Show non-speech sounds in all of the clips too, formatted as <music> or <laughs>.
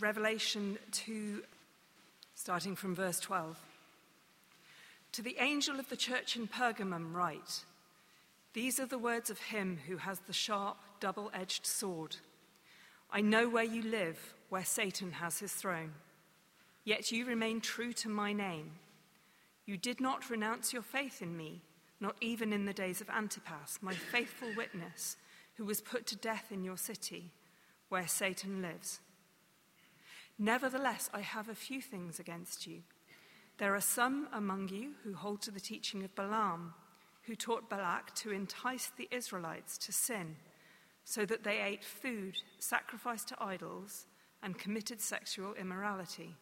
Revelation 2, starting from verse 12. To the angel of the church in Pergamum, write These are the words of him who has the sharp, double edged sword. I know where you live, where Satan has his throne. Yet you remain true to my name. You did not renounce your faith in me, not even in the days of Antipas, my faithful witness, who was put to death in your city, where Satan lives. Nevertheless, I have a few things against you. There are some among you who hold to the teaching of Balaam, who taught Balak to entice the Israelites to sin, so that they ate food sacrificed to idols and committed sexual immorality.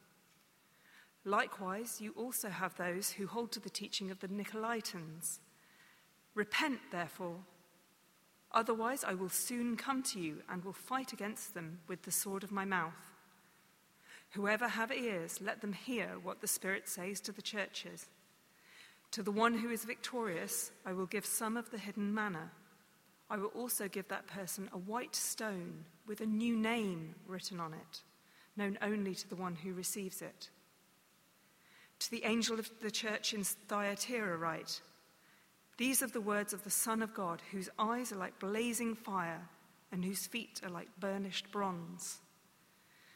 Likewise, you also have those who hold to the teaching of the Nicolaitans. Repent, therefore. Otherwise, I will soon come to you and will fight against them with the sword of my mouth. Whoever have ears, let them hear what the Spirit says to the churches. To the one who is victorious, I will give some of the hidden manna. I will also give that person a white stone with a new name written on it, known only to the one who receives it. To the angel of the church in Thyatira, write These are the words of the Son of God, whose eyes are like blazing fire and whose feet are like burnished bronze.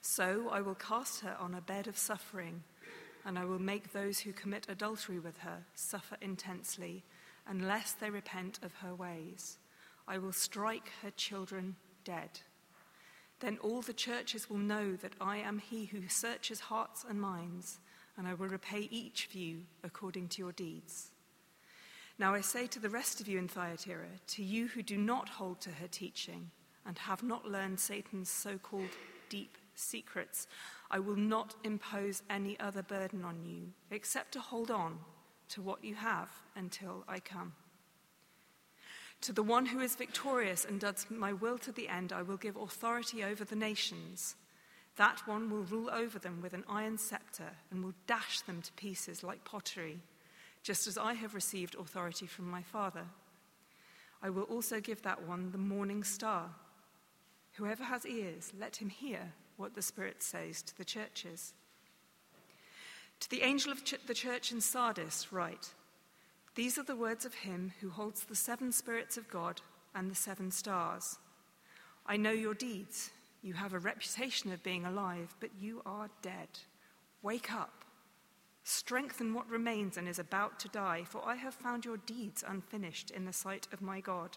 So I will cast her on a bed of suffering, and I will make those who commit adultery with her suffer intensely, unless they repent of her ways. I will strike her children dead. Then all the churches will know that I am he who searches hearts and minds, and I will repay each of you according to your deeds. Now I say to the rest of you in Thyatira, to you who do not hold to her teaching and have not learned Satan's so called deep secrets. I will not impose any other burden on you except to hold on to what you have until I come. To the one who is victorious and does my will to the end, I will give authority over the nations. That one will rule over them with an iron scepter and will dash them to pieces like pottery, just as I have received authority from my Father. I will also give that one the morning star. Whoever has ears, let him hear what the Spirit says to the churches. To the angel of the church in Sardis, write These are the words of him who holds the seven spirits of God and the seven stars. I know your deeds. You have a reputation of being alive, but you are dead. Wake up. Strengthen what remains and is about to die, for I have found your deeds unfinished in the sight of my God.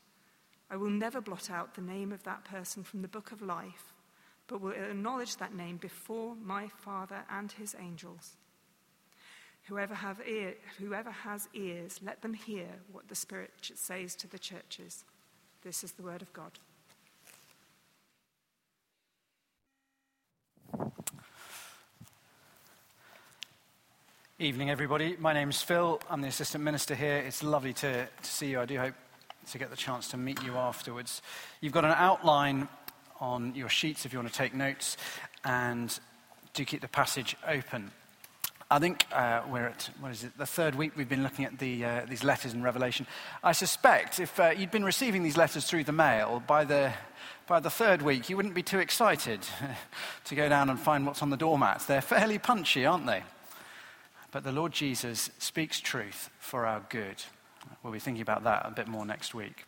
I will never blot out the name of that person from the book of life, but will acknowledge that name before my Father and his angels. Whoever, have ear, whoever has ears, let them hear what the Spirit says to the churches. This is the word of God. Evening, everybody. My name's Phil. I'm the assistant minister here. It's lovely to, to see you. I do hope to get the chance to meet you afterwards. You've got an outline on your sheets if you want to take notes, and do keep the passage open. I think uh, we're at, what is it, the third week we've been looking at the, uh, these letters in Revelation. I suspect if uh, you'd been receiving these letters through the mail, by the, by the third week you wouldn't be too excited <laughs> to go down and find what's on the doormats. They're fairly punchy, aren't they? But the Lord Jesus speaks truth for our good. We'll be thinking about that a bit more next week.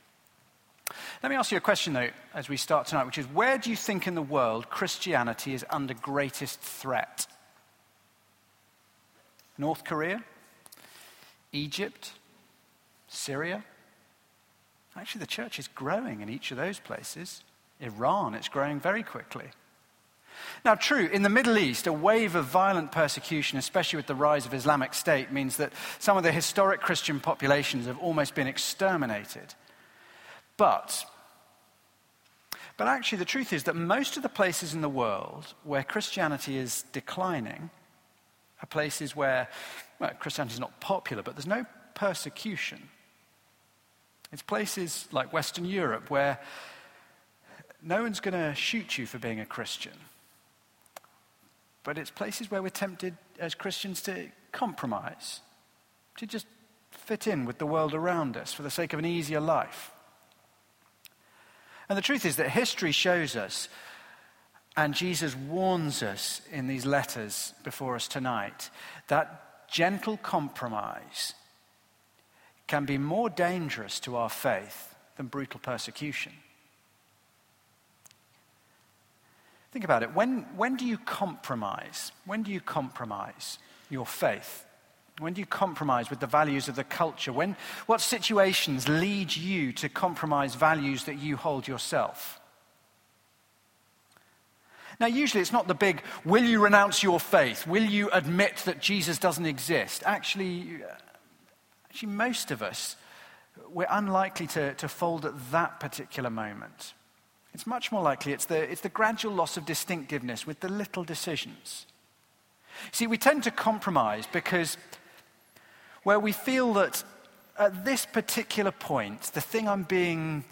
Let me ask you a question, though, as we start tonight, which is where do you think in the world Christianity is under greatest threat? North Korea, Egypt, Syria. Actually, the church is growing in each of those places. Iran, it's growing very quickly. Now, true, in the Middle East, a wave of violent persecution, especially with the rise of Islamic State, means that some of the historic Christian populations have almost been exterminated. But, but actually, the truth is that most of the places in the world where Christianity is declining are places where well, Christianity is not popular, but there's no persecution. It's places like Western Europe where no one's going to shoot you for being a Christian. But it's places where we're tempted as Christians to compromise, to just fit in with the world around us for the sake of an easier life. And the truth is that history shows us, and Jesus warns us in these letters before us tonight, that gentle compromise can be more dangerous to our faith than brutal persecution. Think about it. When, when do you compromise? When do you compromise your faith? When do you compromise with the values of the culture? When, what situations lead you to compromise values that you hold yourself? Now, usually it's not the big, will you renounce your faith? Will you admit that Jesus doesn't exist? Actually, actually most of us, we're unlikely to, to fold at that particular moment. It's much more likely it's the, it's the gradual loss of distinctiveness with the little decisions. See, we tend to compromise because where we feel that at this particular point, the thing I'm being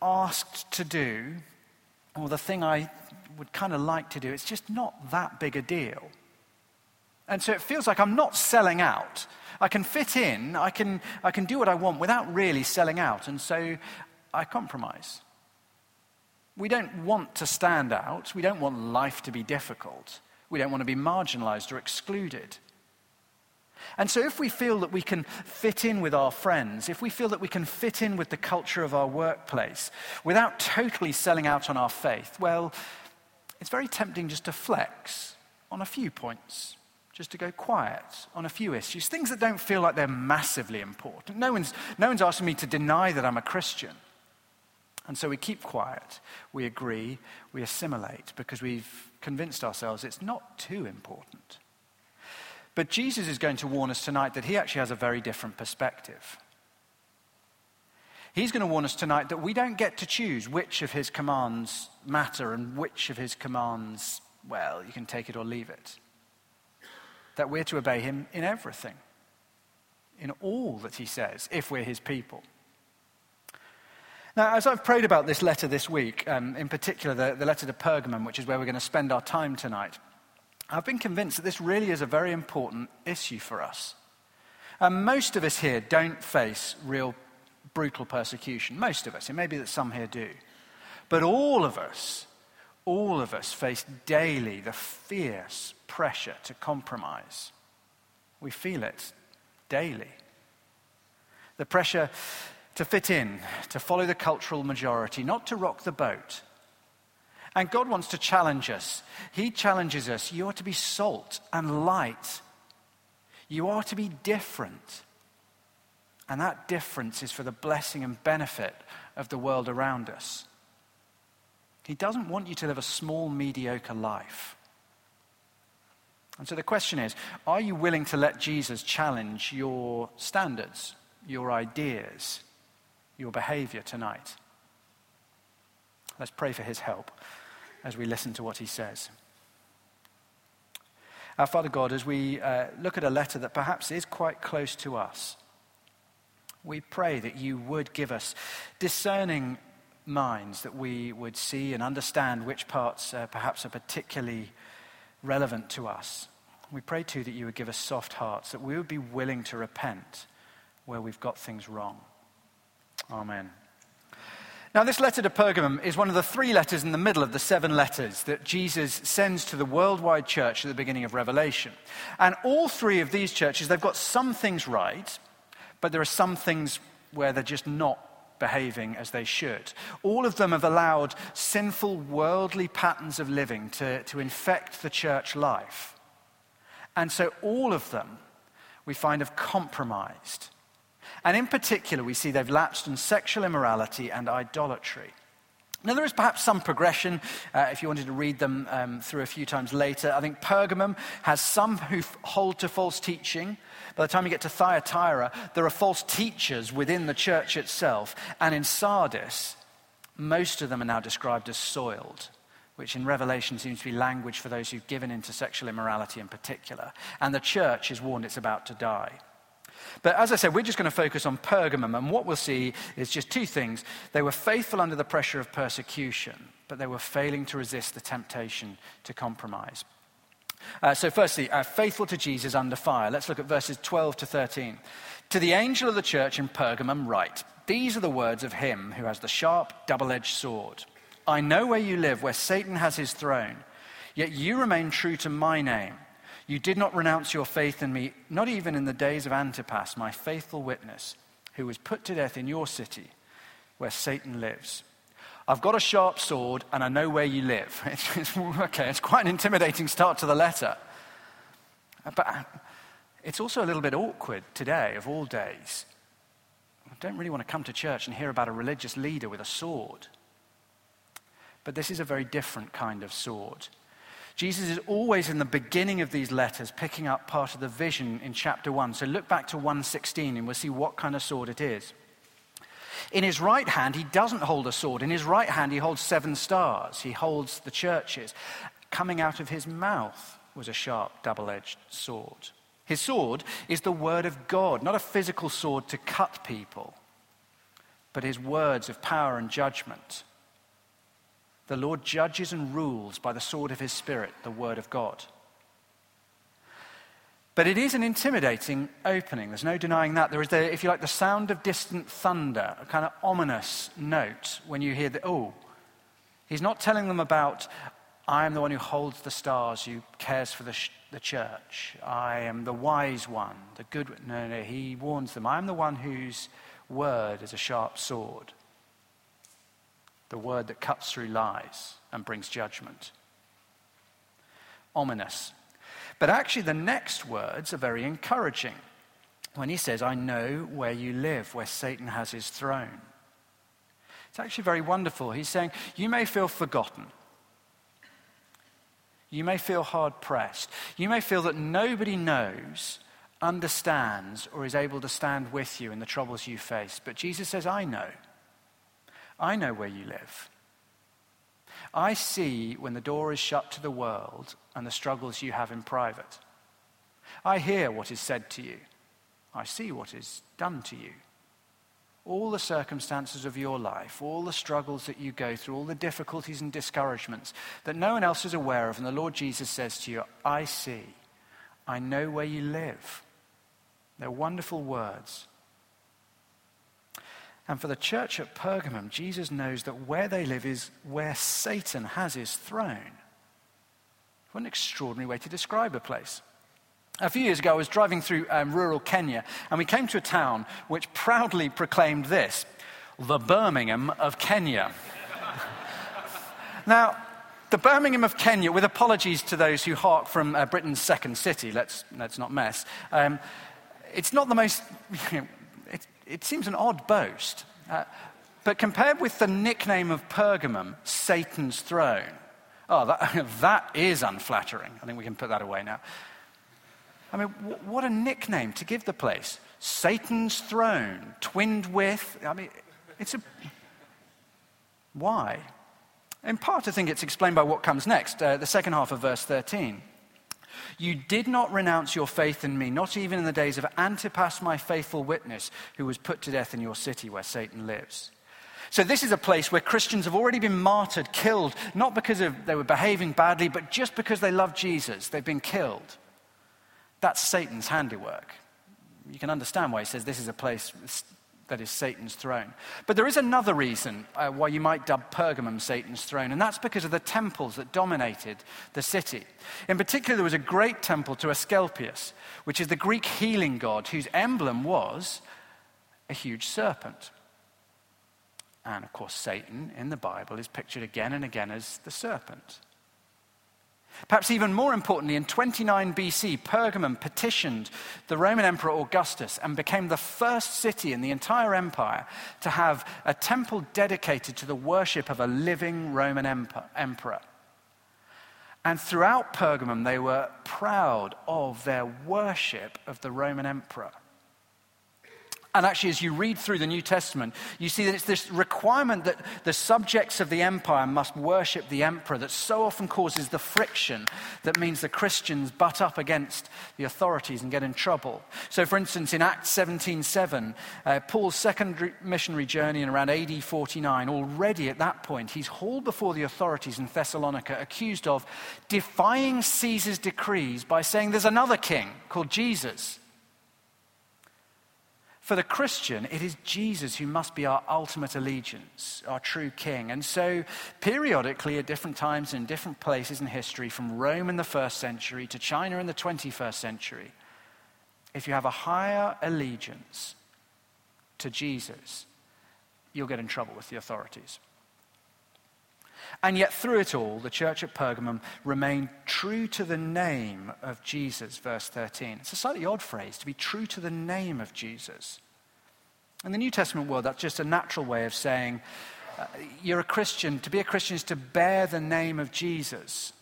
asked to do, or the thing I would kind of like to do, it's just not that big a deal. And so it feels like I'm not selling out. I can fit in, I can, I can do what I want without really selling out. And so I compromise. We don't want to stand out. We don't want life to be difficult. We don't want to be marginalized or excluded. And so, if we feel that we can fit in with our friends, if we feel that we can fit in with the culture of our workplace without totally selling out on our faith, well, it's very tempting just to flex on a few points, just to go quiet on a few issues, things that don't feel like they're massively important. No one's, no one's asking me to deny that I'm a Christian. And so we keep quiet, we agree, we assimilate because we've convinced ourselves it's not too important. But Jesus is going to warn us tonight that he actually has a very different perspective. He's going to warn us tonight that we don't get to choose which of his commands matter and which of his commands, well, you can take it or leave it. That we're to obey him in everything, in all that he says, if we're his people. Now, as I've prayed about this letter this week, um, in particular the, the letter to Pergamum, which is where we're going to spend our time tonight, I've been convinced that this really is a very important issue for us. Um, most of us here don't face real brutal persecution. Most of us. It may be that some here do. But all of us, all of us face daily the fierce pressure to compromise. We feel it daily. The pressure to fit in, to follow the cultural majority, not to rock the boat. And God wants to challenge us. He challenges us. You are to be salt and light. You are to be different. And that difference is for the blessing and benefit of the world around us. He doesn't want you to live a small, mediocre life. And so the question is are you willing to let Jesus challenge your standards, your ideas, your behavior tonight. Let's pray for his help as we listen to what he says. Our Father God, as we uh, look at a letter that perhaps is quite close to us, we pray that you would give us discerning minds, that we would see and understand which parts uh, perhaps are particularly relevant to us. We pray too that you would give us soft hearts, that we would be willing to repent where we've got things wrong. Amen. Now, this letter to Pergamum is one of the three letters in the middle of the seven letters that Jesus sends to the worldwide church at the beginning of Revelation. And all three of these churches, they've got some things right, but there are some things where they're just not behaving as they should. All of them have allowed sinful, worldly patterns of living to, to infect the church life. And so all of them we find have compromised. And in particular, we see they've lapsed in sexual immorality and idolatry. Now, there is perhaps some progression uh, if you wanted to read them um, through a few times later. I think Pergamum has some who f- hold to false teaching. By the time you get to Thyatira, there are false teachers within the church itself. And in Sardis, most of them are now described as soiled, which in Revelation seems to be language for those who've given into sexual immorality in particular. And the church is warned it's about to die. But as I said, we're just going to focus on Pergamum, and what we'll see is just two things. They were faithful under the pressure of persecution, but they were failing to resist the temptation to compromise. Uh, so, firstly, uh, faithful to Jesus under fire. Let's look at verses 12 to 13. To the angel of the church in Pergamum, write These are the words of him who has the sharp, double edged sword. I know where you live, where Satan has his throne, yet you remain true to my name you did not renounce your faith in me, not even in the days of Antipas, my faithful witness, who was put to death in your city where Satan lives. I've got a sharp sword and I know where you live. <laughs> It's, it's, okay, it's quite an intimidating start to the letter. Uh, but uh, it's also a little bit awkward today, of all days. I don't really want to come to church and hear about a religious leader with a sword. But this is a very different kind of sword. Jesus is always in the beginning of these letters picking up part of the vision in chapter 1. So look back to 116 and we'll see what kind of sword it is. In his right hand, he doesn't hold a sword. In his right hand, he holds seven stars. He holds the churches. Coming out of his mouth was a sharp, double edged sword. His sword is the word of God, not a physical sword to cut people, but his words of power and judgment. The Lord judges and rules by the sword of his Spirit, the Word of God. But it is an intimidating opening. There's no denying that. There is, the, if you like, the sound of distant thunder, a kind of ominous note when you hear the, oh, he's not telling them about, I am the one who holds the stars, who cares for the, sh- the church. I am the wise one, the good one. No, no, he warns them. I am the one whose word is a sharp sword the word that cuts through lies and brings judgment. Ominous. But actually, the next words are very encouraging. When he says, I know where you live, where Satan has his throne. It's actually very wonderful. He's saying, You may feel forgotten. You may feel hard pressed. You may feel that nobody knows, understands, or is able to stand with you in the troubles you face. But Jesus says, I know. I know where you live. I see when the door is shut to the world and the struggles you have in private. I hear what is said to you. I see what is done to you. All the circumstances of your life, all the struggles that you go through, all the difficulties and discouragements that no one else is aware of, and the Lord Jesus says to you, I see. I know where you live. They're wonderful words. And for the church at Pergamum, Jesus knows that where they live is where Satan has his throne. What an extraordinary way to describe a place. A few years ago, I was driving through um, rural Kenya, and we came to a town which proudly proclaimed this the Birmingham of Kenya. <laughs> now, the Birmingham of Kenya, with apologies to those who hark from uh, Britain's second city, let's, let's not mess, um, it's not the most <laughs> you know, it seems an odd boast. Uh, but compared with the nickname of Pergamum, Satan's throne, oh, that, <laughs> that is unflattering. I think we can put that away now. I mean, w- what a nickname to give the place. Satan's throne, twinned with, I mean, it's a. Why? In part, I think it's explained by what comes next, uh, the second half of verse 13. You did not renounce your faith in me, not even in the days of Antipas, my faithful witness, who was put to death in your city where Satan lives. So, this is a place where Christians have already been martyred, killed, not because of, they were behaving badly, but just because they loved Jesus. They've been killed. That's Satan's handiwork. You can understand why he says this is a place that is Satan's throne. But there is another reason uh, why you might dub Pergamum Satan's throne, and that's because of the temples that dominated the city. In particular, there was a great temple to Asclepius, which is the Greek healing god, whose emblem was a huge serpent. And of course, Satan in the Bible is pictured again and again as the serpent. Perhaps even more importantly, in 29 BC, Pergamum petitioned the Roman Emperor Augustus and became the first city in the entire empire to have a temple dedicated to the worship of a living Roman emperor. And throughout Pergamum, they were proud of their worship of the Roman emperor. And actually, as you read through the New Testament, you see that it's this requirement that the subjects of the empire must worship the emperor that so often causes the friction that means the Christians butt up against the authorities and get in trouble. So, for instance, in Acts 17:7, uh, Paul's second missionary journey in around AD 49, already at that point, he's hauled before the authorities in Thessalonica, accused of defying Caesar's decrees by saying there's another king called Jesus. For the Christian, it is Jesus who must be our ultimate allegiance, our true king. And so, periodically, at different times in different places in history, from Rome in the first century to China in the 21st century, if you have a higher allegiance to Jesus, you'll get in trouble with the authorities. And yet, through it all, the church at Pergamum remained true to the name of Jesus, verse 13. It's a slightly odd phrase, to be true to the name of Jesus. In the New Testament world, that's just a natural way of saying uh, you're a Christian. To be a Christian is to bear the name of Jesus.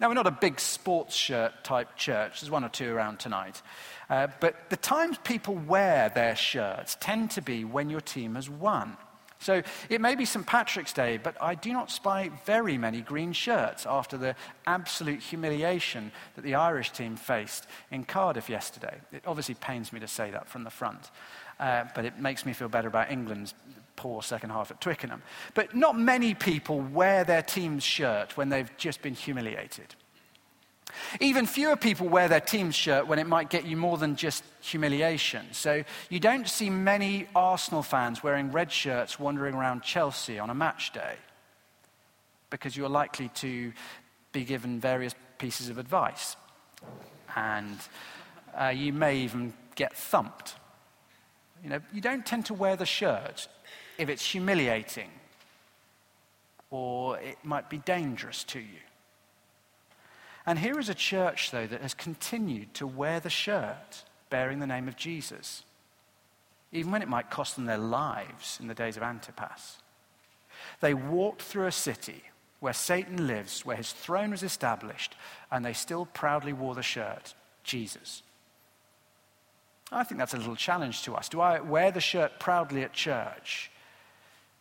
Now, we're not a big sports shirt type church, there's one or two around tonight. Uh, but the times people wear their shirts tend to be when your team has won. So it may be St. Patrick's Day, but I do not spy very many green shirts after the absolute humiliation that the Irish team faced in Cardiff yesterday. It obviously pains me to say that from the front, uh, but it makes me feel better about England's poor second half at Twickenham. But not many people wear their team's shirt when they've just been humiliated. Even fewer people wear their team's shirt when it might get you more than just humiliation. So you don't see many Arsenal fans wearing red shirts wandering around Chelsea on a match day because you're likely to be given various pieces of advice. And uh, you may even get thumped. You know, you don't tend to wear the shirt if it's humiliating or it might be dangerous to you. And here is a church, though, that has continued to wear the shirt bearing the name of Jesus, even when it might cost them their lives in the days of Antipas. They walked through a city where Satan lives, where his throne was established, and they still proudly wore the shirt, Jesus. I think that's a little challenge to us. Do I wear the shirt proudly at church,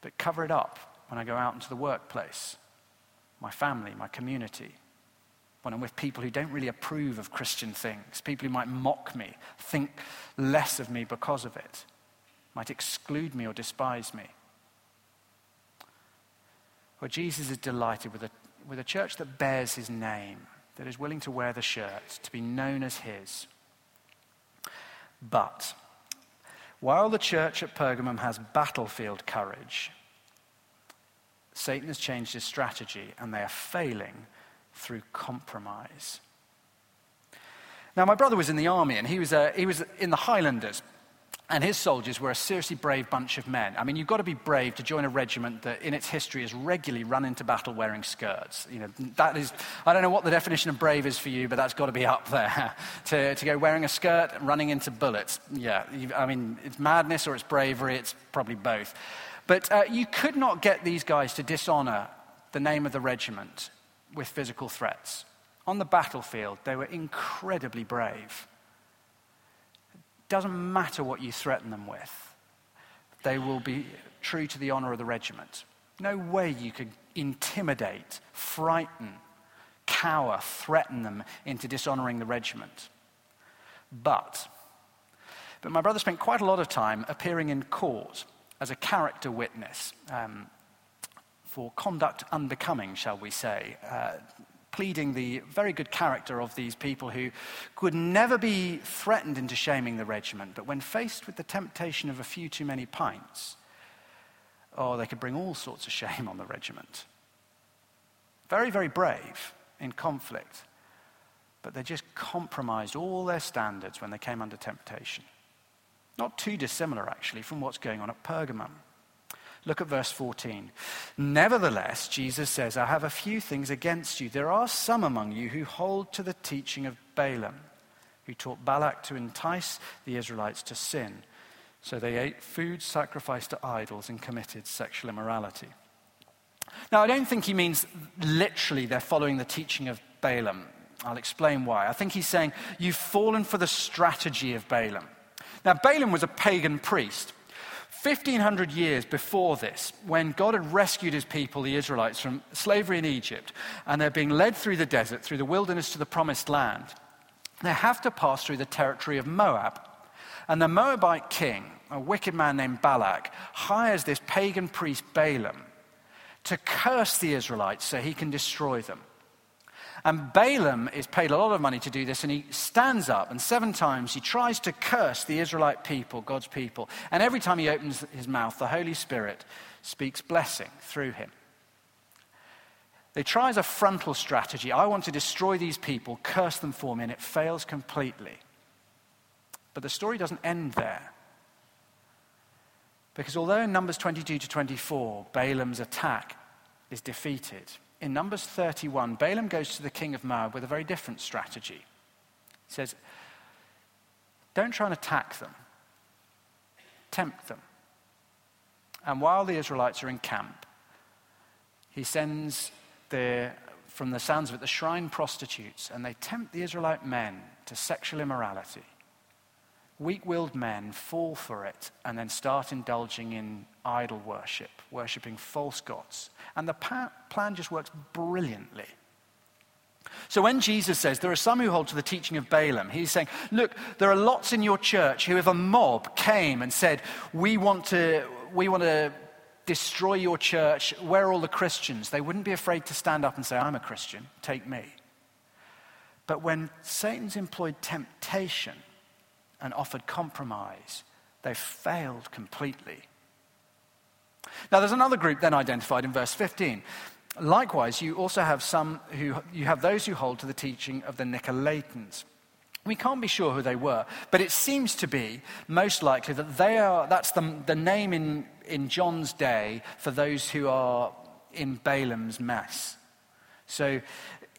but cover it up when I go out into the workplace, my family, my community? When I'm with people who don't really approve of Christian things, people who might mock me, think less of me because of it, might exclude me or despise me. Well, Jesus is delighted with a, with a church that bears his name, that is willing to wear the shirt, to be known as his. But while the church at Pergamum has battlefield courage, Satan has changed his strategy and they are failing through compromise. Now, my brother was in the army and he was, uh, he was in the Highlanders. And his soldiers were a seriously brave bunch of men. I mean, you've got to be brave to join a regiment that in its history has regularly run into battle wearing skirts. You know, that is, I don't know what the definition of brave is for you, but that's got to be up there. <laughs> to, to go wearing a skirt and running into bullets. Yeah, I mean, it's madness or it's bravery, it's probably both. But uh, you could not get these guys to dishonor the name of the regiment with physical threats. On the battlefield, they were incredibly brave. It doesn't matter what you threaten them with, they will be true to the honor of the regiment. No way you could intimidate, frighten, cower, threaten them into dishonoring the regiment. But, but my brother spent quite a lot of time appearing in court as a character witness. Um, for conduct unbecoming, shall we say, uh, pleading the very good character of these people who could never be threatened into shaming the regiment, but when faced with the temptation of a few too many pints, oh, they could bring all sorts of shame on the regiment. Very, very brave in conflict, but they just compromised all their standards when they came under temptation. Not too dissimilar, actually, from what's going on at Pergamum. Look at verse 14. Nevertheless, Jesus says, I have a few things against you. There are some among you who hold to the teaching of Balaam, who taught Balak to entice the Israelites to sin. So they ate food sacrificed to idols and committed sexual immorality. Now, I don't think he means literally they're following the teaching of Balaam. I'll explain why. I think he's saying, You've fallen for the strategy of Balaam. Now, Balaam was a pagan priest. 1500 years before this, when God had rescued his people, the Israelites, from slavery in Egypt, and they're being led through the desert, through the wilderness to the promised land, they have to pass through the territory of Moab. And the Moabite king, a wicked man named Balak, hires this pagan priest Balaam to curse the Israelites so he can destroy them. And Balaam is paid a lot of money to do this, and he stands up, and seven times he tries to curse the Israelite people, God's people. And every time he opens his mouth, the Holy Spirit speaks blessing through him. They try as a frontal strategy I want to destroy these people, curse them for me, and it fails completely. But the story doesn't end there. Because although in Numbers 22 to 24, Balaam's attack is defeated, in Numbers 31, Balaam goes to the king of Moab with a very different strategy. He says, Don't try and attack them, tempt them. And while the Israelites are in camp, he sends the, from the sounds of it, the shrine prostitutes, and they tempt the Israelite men to sexual immorality. Weak willed men fall for it and then start indulging in idol worship, worshipping false gods. And the plan just works brilliantly. So when Jesus says there are some who hold to the teaching of Balaam, he's saying, look, there are lots in your church who, if a mob came and said, we want to, we want to destroy your church, where are all the Christians? They wouldn't be afraid to stand up and say, I'm a Christian, take me. But when Satan's employed temptation and offered compromise, they failed completely. Now, there's another group then identified in verse 15. Likewise, you also have some who you have those who hold to the teaching of the Nicolaitans. We can't be sure who they were, but it seems to be most likely that they are, that's the, the name in, in John's day for those who are in Balaam's mess. So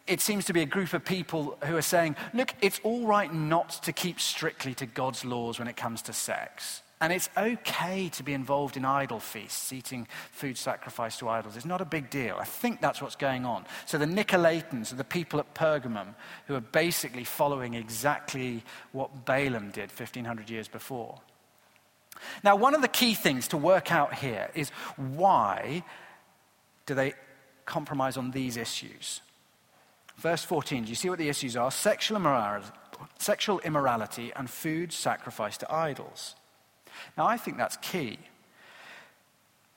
it seems to be a group of people who are saying, look, it's all right not to keep strictly to God's laws when it comes to sex. And it's okay to be involved in idol feasts, eating food sacrificed to idols. It's not a big deal. I think that's what's going on. So the Nicolaitans are the people at Pergamum who are basically following exactly what Balaam did 1500 years before. Now, one of the key things to work out here is why do they compromise on these issues? Verse 14, do you see what the issues are? Sexual immorality, sexual immorality and food sacrificed to idols. Now, I think that's key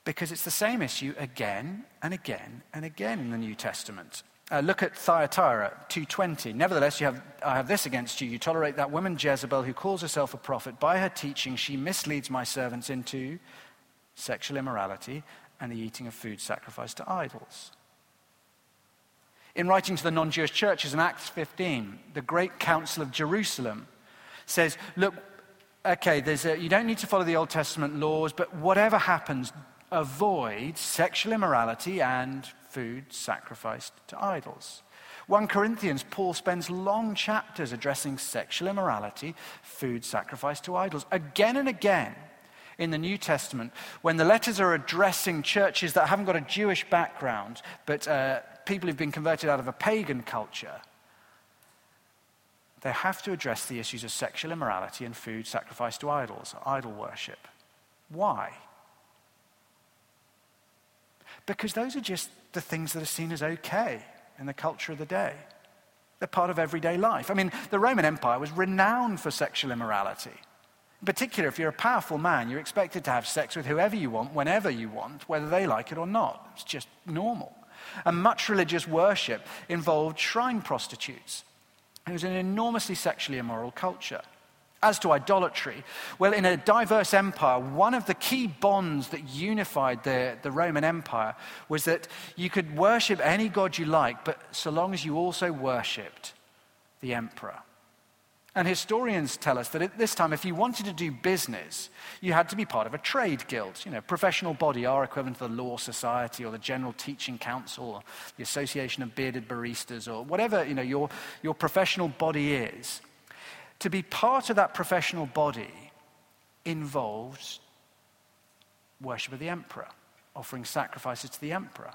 because it's the same issue again and again and again in the New Testament. Uh, look at Thyatira 2.20. Nevertheless, have, I have this against you. You tolerate that woman Jezebel who calls herself a prophet. By her teaching, she misleads my servants into sexual immorality and the eating of food sacrificed to idols. In writing to the non Jewish churches in Acts 15, the Great Council of Jerusalem says, Look, okay, a, you don't need to follow the Old Testament laws, but whatever happens, avoid sexual immorality and food sacrificed to idols. 1 Corinthians, Paul spends long chapters addressing sexual immorality, food sacrificed to idols. Again and again in the New Testament, when the letters are addressing churches that haven't got a Jewish background, but uh, people who've been converted out of a pagan culture, they have to address the issues of sexual immorality and food sacrificed to idols, idol worship. Why? Because those are just the things that are seen as okay in the culture of the day. They're part of everyday life. I mean, the Roman Empire was renowned for sexual immorality. In particular, if you're a powerful man, you're expected to have sex with whoever you want, whenever you want, whether they like it or not. It's just normal. And much religious worship involved shrine prostitutes. It was an enormously sexually immoral culture. As to idolatry, well, in a diverse empire, one of the key bonds that unified the, the Roman Empire was that you could worship any god you like, but so long as you also worshipped the emperor. And historians tell us that at this time, if you wanted to do business, you had to be part of a trade guild, you know, professional body, our equivalent to the Law Society or the General Teaching Council or the Association of Bearded Baristas or whatever, you know, your, your professional body is. To be part of that professional body involves worship of the emperor, offering sacrifices to the emperor.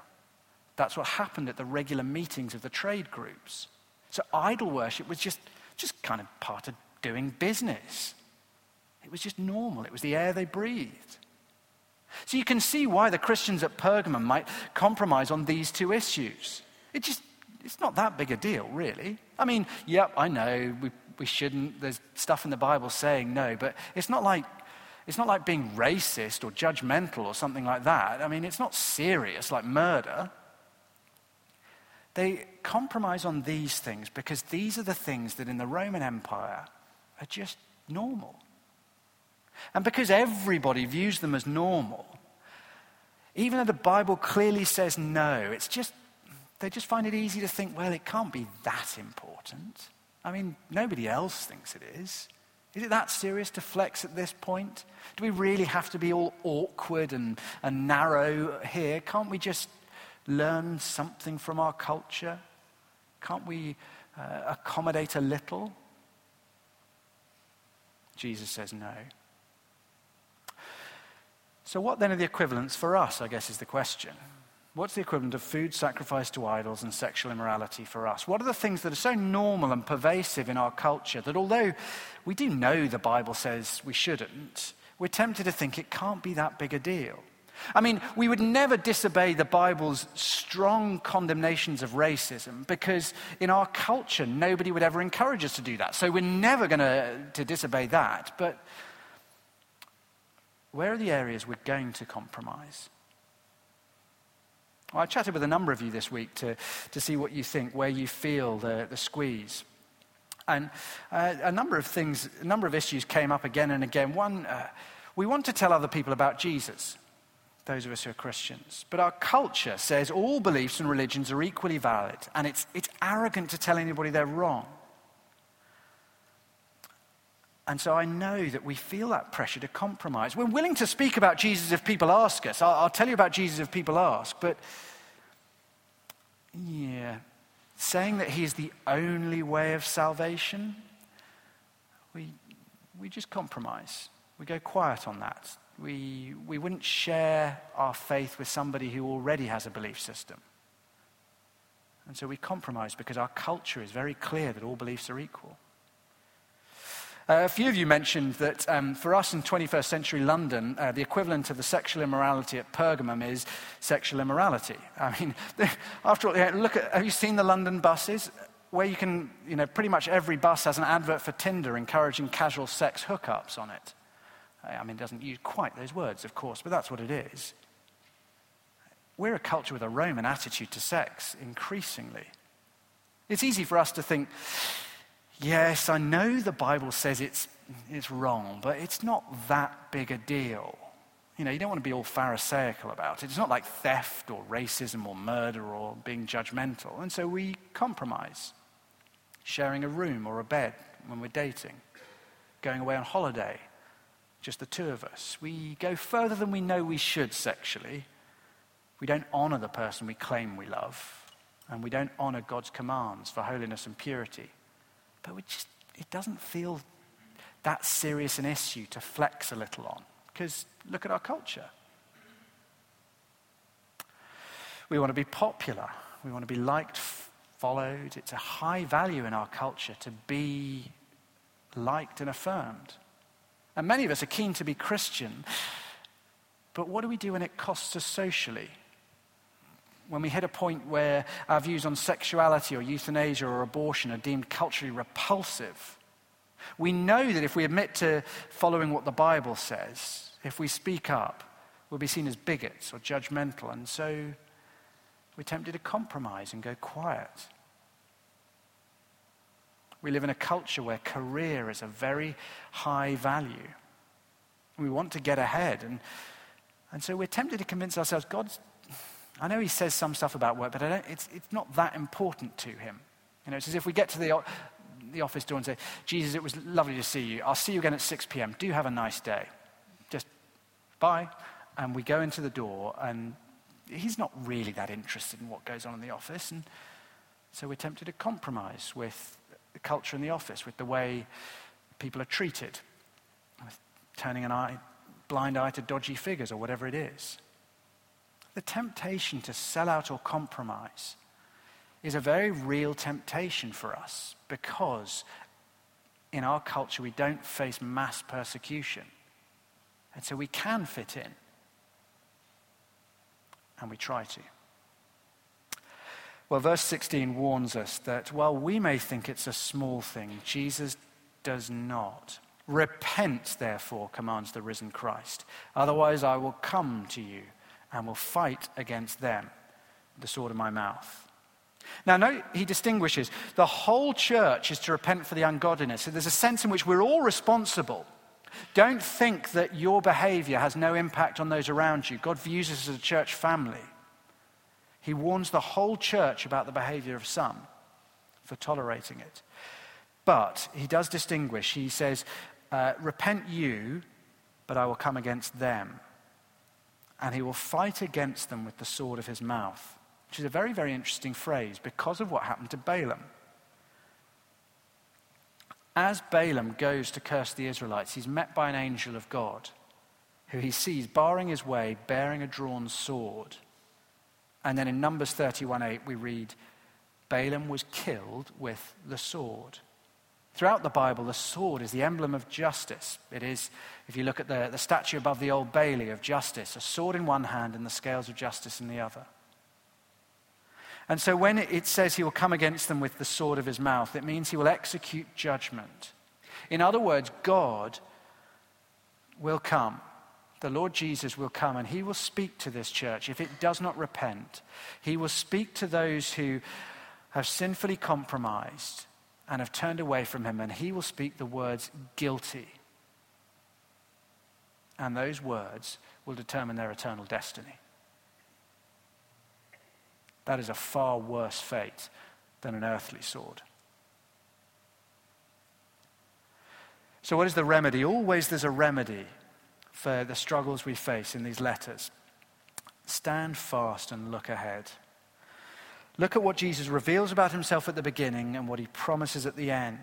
That's what happened at the regular meetings of the trade groups. So idol worship was just just kind of part of doing business. It was just normal, it was the air they breathed. So you can see why the Christians at Pergamum might compromise on these two issues. It just, it's not that big a deal, really. I mean, yep, I know we, we shouldn't, there's stuff in the Bible saying no, but it's not like it's not like being racist or judgmental or something like that. I mean, it's not serious like murder. They compromise on these things because these are the things that in the Roman Empire are just normal. And because everybody views them as normal, even though the Bible clearly says no, it's just, they just find it easy to think, well, it can't be that important. I mean, nobody else thinks it is. Is it that serious to flex at this point? Do we really have to be all awkward and, and narrow here? Can't we just learn something from our culture? Can't we uh, accommodate a little? Jesus says no. So, what then are the equivalents for us, I guess, is the question. What's the equivalent of food sacrificed to idols and sexual immorality for us? What are the things that are so normal and pervasive in our culture that although we do know the Bible says we shouldn't, we're tempted to think it can't be that big a deal? I mean, we would never disobey the Bible's strong condemnations of racism because in our culture, nobody would ever encourage us to do that. So we're never going to disobey that. But where are the areas we're going to compromise? Well, I chatted with a number of you this week to, to see what you think, where you feel the, the squeeze. And uh, a number of things, a number of issues came up again and again. One, uh, we want to tell other people about Jesus those of us who are Christians. But our culture says all beliefs and religions are equally valid, and it's, it's arrogant to tell anybody they're wrong. And so I know that we feel that pressure to compromise. We're willing to speak about Jesus if people ask us. I'll, I'll tell you about Jesus if people ask, but yeah, saying that he is the only way of salvation, we, we just compromise. We go quiet on that we, we wouldn't share our faith with somebody who already has a belief system. And so we compromise because our culture is very clear that all beliefs are equal. Uh, a few of you mentioned that um, for us in 21st century London, uh, the equivalent of the sexual immorality at Pergamum is sexual immorality. <laughs> I mean, <laughs> after all, look at, have you seen the London buses? Where you can, you know, pretty much every bus has an advert for Tinder encouraging casual sex hookups on it. I mean, it doesn't use quite those words, of course, but that's what it is. We're a culture with a Roman attitude to sex, increasingly. It's easy for us to think, yes, I know the Bible says it's, it's wrong, but it's not that big a deal. You know, you don't want to be all Pharisaical about it. It's not like theft or racism or murder or being judgmental. And so we compromise, sharing a room or a bed when we're dating, going away on holiday, just the two of us. We go further than we know we should sexually. We don't honor the person we claim we love, and we don't honor God's commands for holiness and purity. But just, it doesn't feel that serious an issue to flex a little on, because look at our culture. We want to be popular. We want to be liked, followed. It's a high value in our culture to be liked and affirmed. And many of us are keen to be Christian. But what do we do when it costs us socially? When we hit a point where our views on sexuality or euthanasia or abortion are deemed culturally repulsive, we know that if we admit to following what the Bible says, if we speak up, we'll be seen as bigots or judgmental. And so we're tempted to compromise and go quiet. We live in a culture where career is a very high value. We want to get ahead. And, and so we're tempted to convince ourselves God's, I know He says some stuff about work, but it's, it's not that important to Him. You know, it's as if we get to the, the office door and say, Jesus, it was lovely to see you. I'll see you again at 6 p.m. Do have a nice day. Just bye. And we go into the door, and he's not really that interested in what goes on in the office. And so we're tempted to compromise with the culture in the office, with the way people are treated, with turning an eye, blind eye to dodgy figures or whatever it is. The temptation to sell out or compromise is a very real temptation for us because in our culture we don't face mass persecution. And so we can fit in. And we try to. Well, verse 16 warns us that while we may think it's a small thing, Jesus does not. Repent, therefore, commands the risen Christ. Otherwise, I will come to you and will fight against them, the sword of my mouth. Now, note he distinguishes the whole church is to repent for the ungodliness. So there's a sense in which we're all responsible. Don't think that your behavior has no impact on those around you. God views us as a church family. He warns the whole church about the behavior of some for tolerating it. But he does distinguish. He says, uh, Repent you, but I will come against them. And he will fight against them with the sword of his mouth which is a very, very interesting phrase because of what happened to Balaam. As Balaam goes to curse the Israelites, he's met by an angel of God who he sees barring his way, bearing a drawn sword. And then in Numbers 31:8, we read, Balaam was killed with the sword. Throughout the Bible, the sword is the emblem of justice. It is, if you look at the, the statue above the Old Bailey of justice, a sword in one hand and the scales of justice in the other. And so when it says he will come against them with the sword of his mouth, it means he will execute judgment. In other words, God will come. The Lord Jesus will come and he will speak to this church. If it does not repent, he will speak to those who have sinfully compromised and have turned away from him, and he will speak the words guilty. And those words will determine their eternal destiny. That is a far worse fate than an earthly sword. So, what is the remedy? Always there's a remedy for the struggles we face in these letters. Stand fast and look ahead. Look at what Jesus reveals about himself at the beginning and what he promises at the end.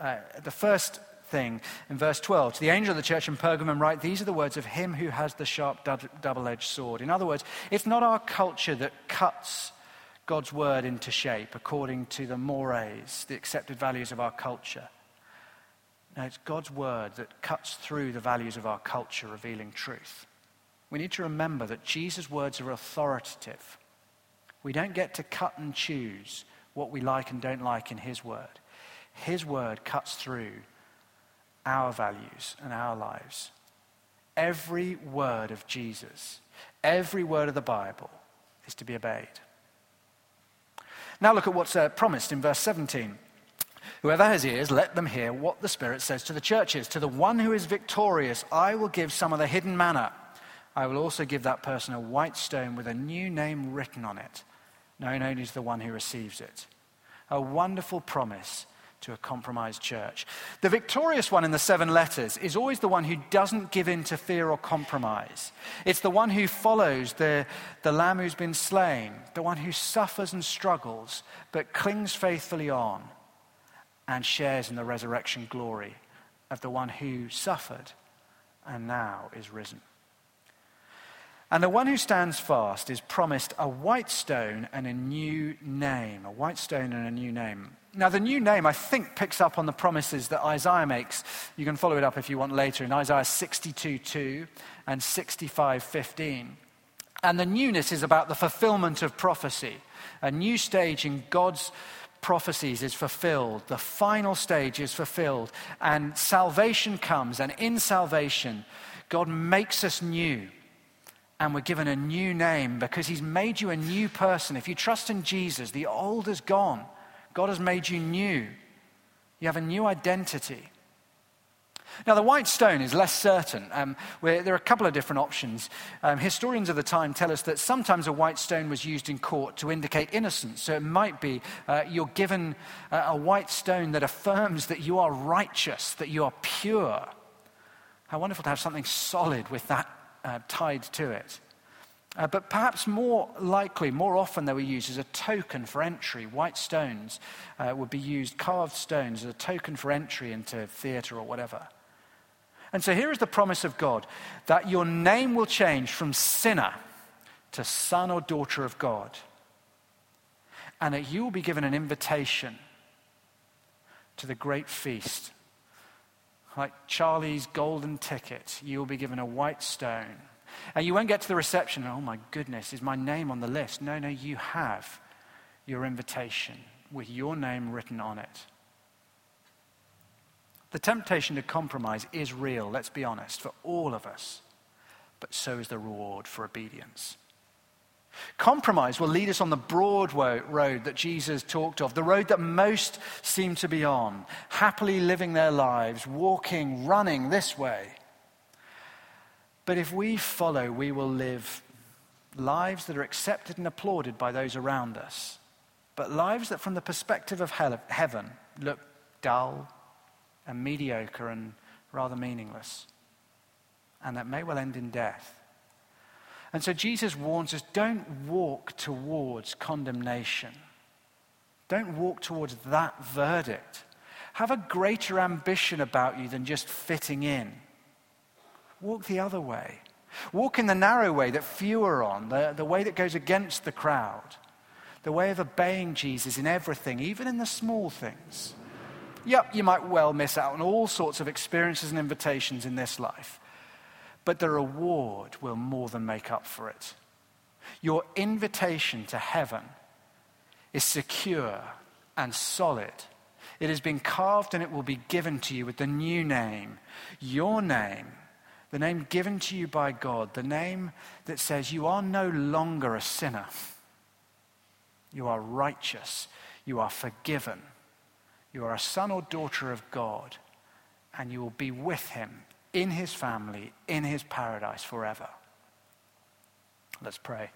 Uh, the first thing in verse 12. To the angel of the church in Pergamum, write, These are the words of him who has the sharp double edged sword. In other words, it's not our culture that cuts God's word into shape according to the mores, the accepted values of our culture. No, it's God's word that cuts through the values of our culture, revealing truth. We need to remember that Jesus' words are authoritative. We don't get to cut and choose what we like and don't like in His word. His word cuts through our values and our lives. Every word of Jesus, every word of the Bible is to be obeyed. Now look at what's uh, promised in verse 17. Whoever has ears, let them hear what the Spirit says to the churches. To the one who is victorious, I will give some of the hidden manna. I will also give that person a white stone with a new name written on it, known only to the one who receives it. A wonderful promise to a compromised church. The victorious one in the seven letters is always the one who doesn't give in to fear or compromise. It's the one who follows the, the lamb who's been slain, the one who suffers and struggles, but clings faithfully on and shares in the resurrection glory of the one who suffered and now is risen. And the one who stands fast is promised a white stone and a new name. A white stone and a new name. Now, the new name, I think, picks up on the promises that Isaiah makes. You can follow it up if you want later in Isaiah 62 2 and 65 15. And the newness is about the fulfillment of prophecy. A new stage in God's prophecies is fulfilled. The final stage is fulfilled. And salvation comes. And in salvation, God makes us new and we're given a new name because he's made you a new person. If you trust in Jesus, the old is gone. God has made you new. You have a new identity. Now, the white stone is less certain. Um, there are a couple of different options. Um, historians of the time tell us that sometimes a white stone was used in court to indicate innocence. So it might be uh, you're given uh, a white stone that affirms that you are righteous, that you are pure. How wonderful to have something solid with that uh, tied to it. Uh, but perhaps more likely, more often, they were used as a token for entry. White stones uh, would be used, carved stones, as a token for entry into theatre or whatever. And so here is the promise of God that your name will change from sinner to son or daughter of God. And that you will be given an invitation to the great feast. Like Charlie's golden ticket, you will be given a white stone. And you won't get to the reception, oh my goodness, is my name on the list? No, no, you have your invitation with your name written on it. The temptation to compromise is real, let's be honest, for all of us. But so is the reward for obedience. Compromise will lead us on the broad road that Jesus talked of, the road that most seem to be on, happily living their lives, walking, running this way. But if we follow, we will live lives that are accepted and applauded by those around us, but lives that, from the perspective of heaven, look dull, and mediocre and rather meaningless, and that may well end in death. And so Jesus warns us don't walk towards condemnation. Don't walk towards that verdict. Have a greater ambition about you than just fitting in. Walk the other way. Walk in the narrow way that few are on, the, the way that goes against the crowd, the way of obeying Jesus in everything, even in the small things. Yep, you might well miss out on all sorts of experiences and invitations in this life, but the reward will more than make up for it. Your invitation to heaven is secure and solid. It has been carved and it will be given to you with the new name, your name, the name given to you by God, the name that says you are no longer a sinner. You are righteous. You are forgiven. You are a son or daughter of God, and you will be with him in his family, in his paradise forever. Let's pray.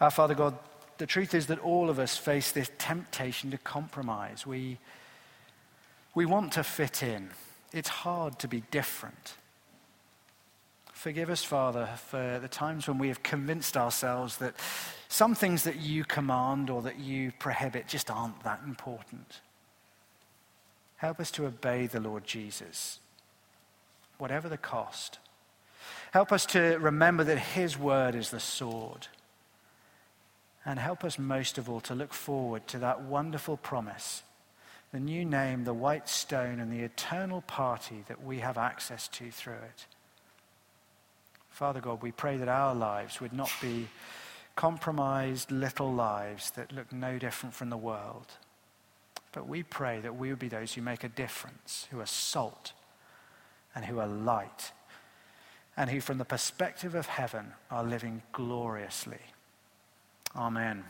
Our Father God, the truth is that all of us face this temptation to compromise. We, we want to fit in. It's hard to be different. Forgive us, Father, for the times when we have convinced ourselves that some things that you command or that you prohibit just aren't that important. Help us to obey the Lord Jesus, whatever the cost. Help us to remember that His word is the sword. And help us most of all to look forward to that wonderful promise the new name, the white stone, and the eternal party that we have access to through it. Father God, we pray that our lives would not be compromised little lives that look no different from the world. But we pray that we would be those who make a difference, who are salt and who are light, and who, from the perspective of heaven, are living gloriously. Amen.